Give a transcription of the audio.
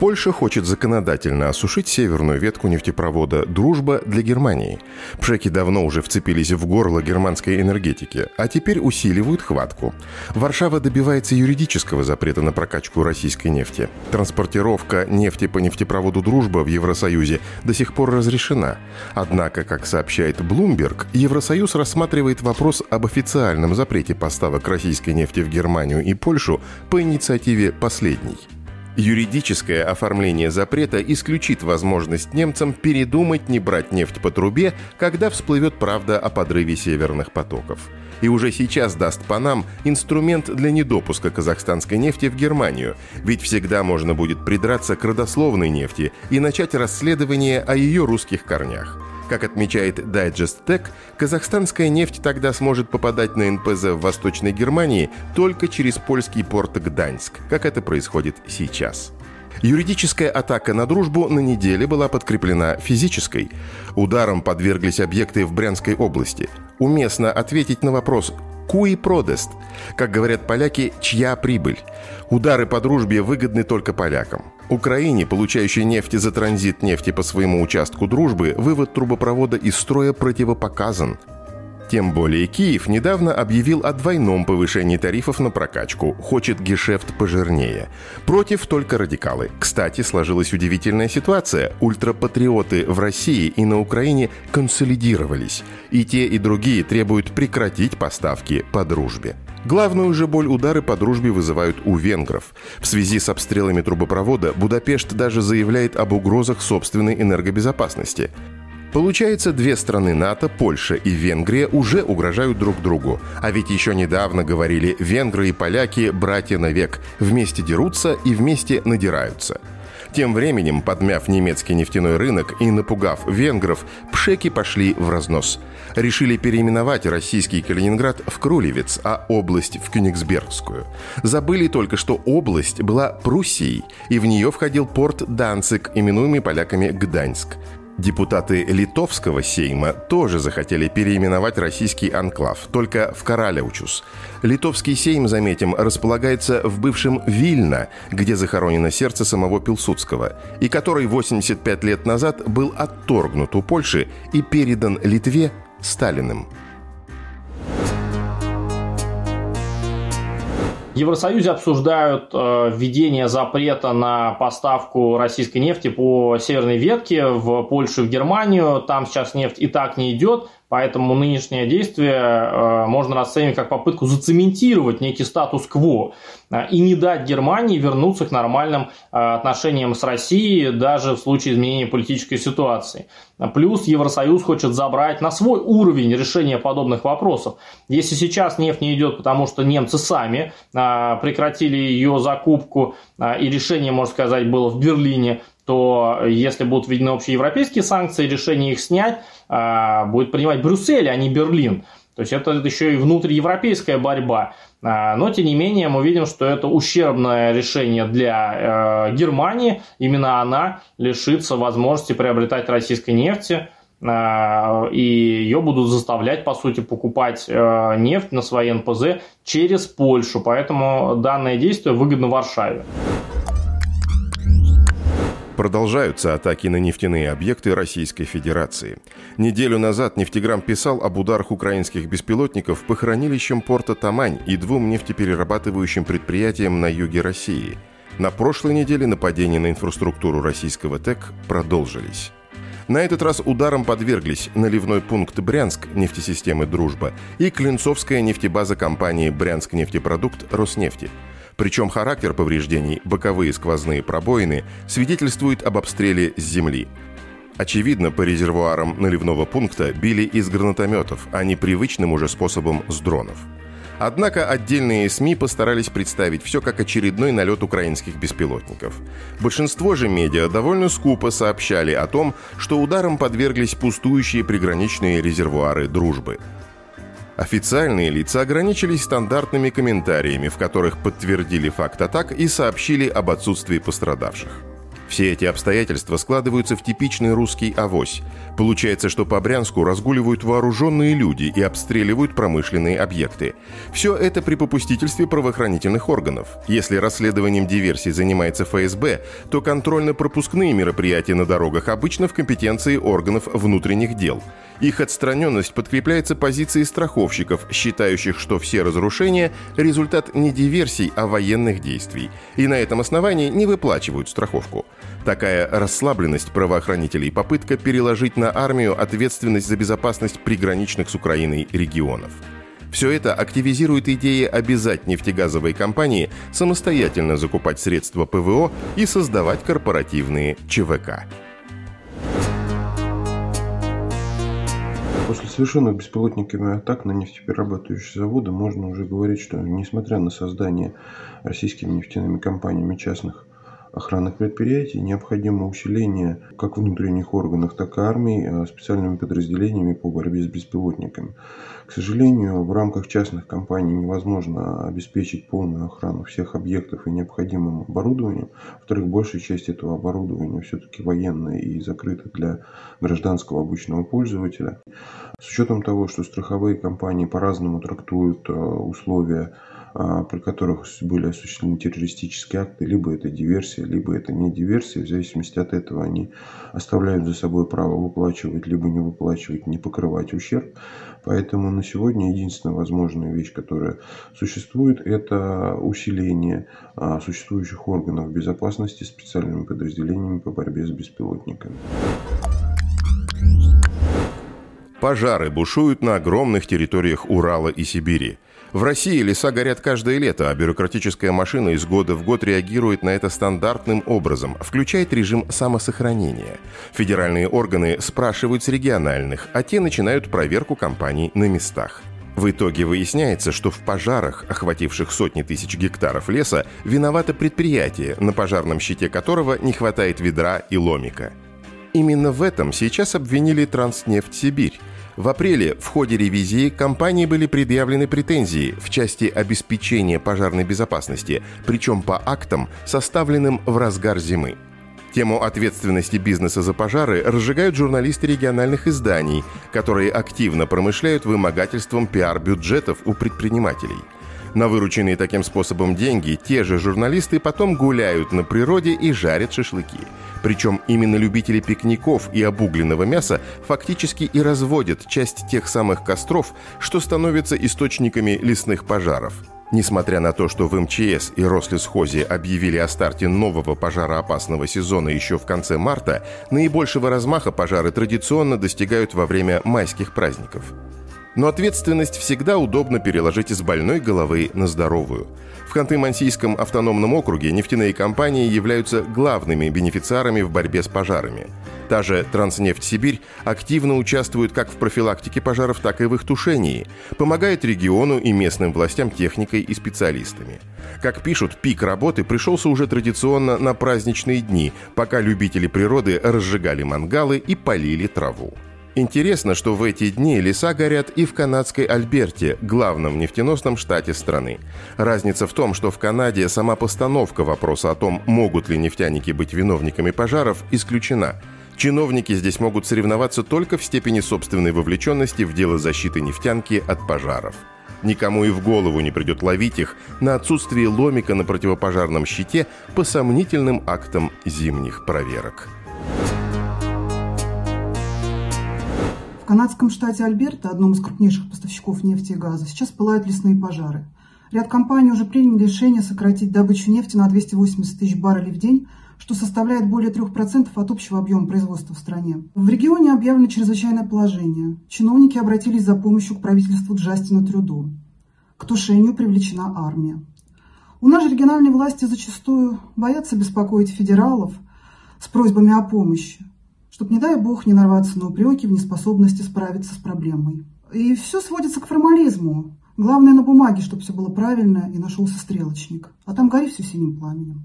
Польша хочет законодательно осушить северную ветку нефтепровода «Дружба» для Германии. Пшеки давно уже вцепились в горло германской энергетики, а теперь усиливают хватку. Варшава добивается юридического запрета на прокачку российской нефти. Транспортировка нефти по нефтепроводу «Дружба» в Евросоюзе до сих пор разрешена. Однако, как сообщает Bloomberg, Евросоюз рассматривает вопрос об официальном запрете поставок российской нефти в Германию и Польшу по инициативе последней. Юридическое оформление запрета исключит возможность немцам передумать не брать нефть по трубе, когда всплывет правда о подрыве северных потоков. И уже сейчас даст по нам инструмент для недопуска казахстанской нефти в Германию, ведь всегда можно будет придраться к родословной нефти и начать расследование о ее русских корнях – как отмечает Digest Tech, казахстанская нефть тогда сможет попадать на НПЗ в Восточной Германии только через польский порт Гданьск, как это происходит сейчас. Юридическая атака на дружбу на неделе была подкреплена физической. Ударом подверглись объекты в Брянской области. Уместно ответить на вопрос «Куи продест?» Как говорят поляки, чья прибыль? Удары по дружбе выгодны только полякам. Украине, получающей нефть за транзит нефти по своему участку дружбы, вывод трубопровода из строя противопоказан. Тем более Киев недавно объявил о двойном повышении тарифов на прокачку, хочет гешефт пожирнее. Против только радикалы. Кстати, сложилась удивительная ситуация. Ультрапатриоты в России и на Украине консолидировались. И те, и другие требуют прекратить поставки по дружбе. Главную же боль удары по дружбе вызывают у венгров. В связи с обстрелами трубопровода Будапешт даже заявляет об угрозах собственной энергобезопасности. Получается, две страны НАТО, Польша и Венгрия, уже угрожают друг другу. А ведь еще недавно говорили «венгры и поляки – братья навек, вместе дерутся и вместе надираются». Тем временем, подмяв немецкий нефтяной рынок и напугав венгров, пшеки пошли в разнос. Решили переименовать российский Калининград в Крулевец, а область в Кёнигсбергскую. Забыли только, что область была Пруссией, и в нее входил порт Данцик, именуемый поляками Гданьск. Депутаты Литовского сейма тоже захотели переименовать российский анклав, только в Караляучус. Литовский сейм, заметим, располагается в бывшем Вильно, где захоронено сердце самого Пилсудского, и который 85 лет назад был отторгнут у Польши и передан Литве Сталиным. В Евросоюзе обсуждают э, введение запрета на поставку российской нефти по северной ветке в Польшу и в Германию. Там сейчас нефть и так не идет. Поэтому нынешнее действие э, можно расценивать как попытку зацементировать некий статус-кво э, и не дать Германии вернуться к нормальным э, отношениям с Россией даже в случае изменения политической ситуации. Плюс Евросоюз хочет забрать на свой уровень решения подобных вопросов. Если сейчас нефть не идет, потому что немцы сами прекратили ее закупку, и решение, можно сказать, было в Берлине, то если будут введены общеевропейские санкции, решение их снять а, будет принимать Брюссель, а не Берлин. То есть это еще и внутриевропейская борьба. А, но, тем не менее, мы видим, что это ущербное решение для э, Германии. Именно она лишится возможности приобретать российской нефти а, и ее будут заставлять, по сути, покупать э, нефть на свои НПЗ через Польшу. Поэтому данное действие выгодно Варшаве. Продолжаются атаки на нефтяные объекты Российской Федерации. Неделю назад «Нефтеграмм» писал об ударах украинских беспилотников по хранилищам порта Тамань и двум нефтеперерабатывающим предприятиям на юге России. На прошлой неделе нападения на инфраструктуру российского ТЭК продолжились. На этот раз ударом подверглись наливной пункт Брянск нефтесистемы «Дружба» и Клинцовская нефтебаза компании «Брянск нефтепродукт» Роснефти – причем характер повреждений, боковые сквозные пробоины, свидетельствует об обстреле с земли. Очевидно, по резервуарам наливного пункта били из гранатометов, а не привычным уже способом с дронов. Однако отдельные СМИ постарались представить все как очередной налет украинских беспилотников. Большинство же медиа довольно скупо сообщали о том, что ударом подверглись пустующие приграничные резервуары «Дружбы». Официальные лица ограничились стандартными комментариями, в которых подтвердили факт атак и сообщили об отсутствии пострадавших. Все эти обстоятельства складываются в типичный русский авось. Получается, что по Брянску разгуливают вооруженные люди и обстреливают промышленные объекты. Все это при попустительстве правоохранительных органов. Если расследованием диверсий занимается ФСБ, то контрольно-пропускные мероприятия на дорогах обычно в компетенции органов внутренних дел. Их отстраненность подкрепляется позицией страховщиков, считающих, что все разрушения – результат не диверсий, а военных действий. И на этом основании не выплачивают страховку. Такая расслабленность правоохранителей – попытка переложить на армию ответственность за безопасность приграничных с Украиной регионов. Все это активизирует идеи обязать нефтегазовые компании самостоятельно закупать средства ПВО и создавать корпоративные ЧВК. После совершенных беспилотниками атак на нефтеперерабатывающие заводы можно уже говорить, что несмотря на создание российскими нефтяными компаниями частных охранных предприятий необходимо усиление как внутренних органов, так и армии а, специальными подразделениями по борьбе с беспилотниками. К сожалению, в рамках частных компаний невозможно обеспечить полную охрану всех объектов и необходимым оборудованием. Во-вторых, большая часть этого оборудования все-таки военное и закрыто для гражданского обычного пользователя. С учетом того, что страховые компании по-разному трактуют а, условия при которых были осуществлены террористические акты, либо это диверсия, либо это не диверсия. В зависимости от этого они оставляют за собой право выплачивать, либо не выплачивать, не покрывать ущерб. Поэтому на сегодня единственная возможная вещь, которая существует, это усиление а, существующих органов безопасности специальными подразделениями по борьбе с беспилотниками. Пожары бушуют на огромных территориях Урала и Сибири. В России леса горят каждое лето, а бюрократическая машина из года в год реагирует на это стандартным образом, включает режим самосохранения. Федеральные органы спрашивают с региональных, а те начинают проверку компаний на местах. В итоге выясняется, что в пожарах, охвативших сотни тысяч гектаров леса, виновато предприятие, на пожарном щите которого не хватает ведра и ломика. Именно в этом сейчас обвинили Транснефть Сибирь, в апреле в ходе ревизии компании были предъявлены претензии в части обеспечения пожарной безопасности, причем по актам, составленным в разгар зимы. Тему ответственности бизнеса за пожары разжигают журналисты региональных изданий, которые активно промышляют вымогательством пиар-бюджетов у предпринимателей – на вырученные таким способом деньги те же журналисты потом гуляют на природе и жарят шашлыки. Причем именно любители пикников и обугленного мяса фактически и разводят часть тех самых костров, что становятся источниками лесных пожаров. Несмотря на то, что в МЧС и Рослесхозе объявили о старте нового пожароопасного сезона еще в конце марта, наибольшего размаха пожары традиционно достигают во время майских праздников. Но ответственность всегда удобно переложить из больной головы на здоровую. В Ханты-Мансийском автономном округе нефтяные компании являются главными бенефициарами в борьбе с пожарами. Та же «Транснефть Сибирь» активно участвует как в профилактике пожаров, так и в их тушении, помогает региону и местным властям техникой и специалистами. Как пишут, пик работы пришелся уже традиционно на праздничные дни, пока любители природы разжигали мангалы и полили траву. Интересно, что в эти дни леса горят и в канадской Альберте, главном нефтеносном штате страны. Разница в том, что в Канаде сама постановка вопроса о том, могут ли нефтяники быть виновниками пожаров, исключена. Чиновники здесь могут соревноваться только в степени собственной вовлеченности в дело защиты нефтянки от пожаров. Никому и в голову не придет ловить их на отсутствие ломика на противопожарном щите по сомнительным актам зимних проверок. Канадском штате Альберта, одном из крупнейших поставщиков нефти и газа, сейчас пылают лесные пожары. Ряд компаний уже приняли решение сократить добычу нефти на 280 тысяч баррелей в день, что составляет более 3% от общего объема производства в стране. В регионе объявлено чрезвычайное положение. Чиновники обратились за помощью к правительству Джастина Трюдо. К тушению привлечена армия. У нас же региональные власти зачастую боятся беспокоить федералов с просьбами о помощи чтобы, не дай бог, не нарваться на упреки в неспособности справиться с проблемой. И все сводится к формализму. Главное на бумаге, чтобы все было правильно и нашелся стрелочник. А там гори все синим пламенем.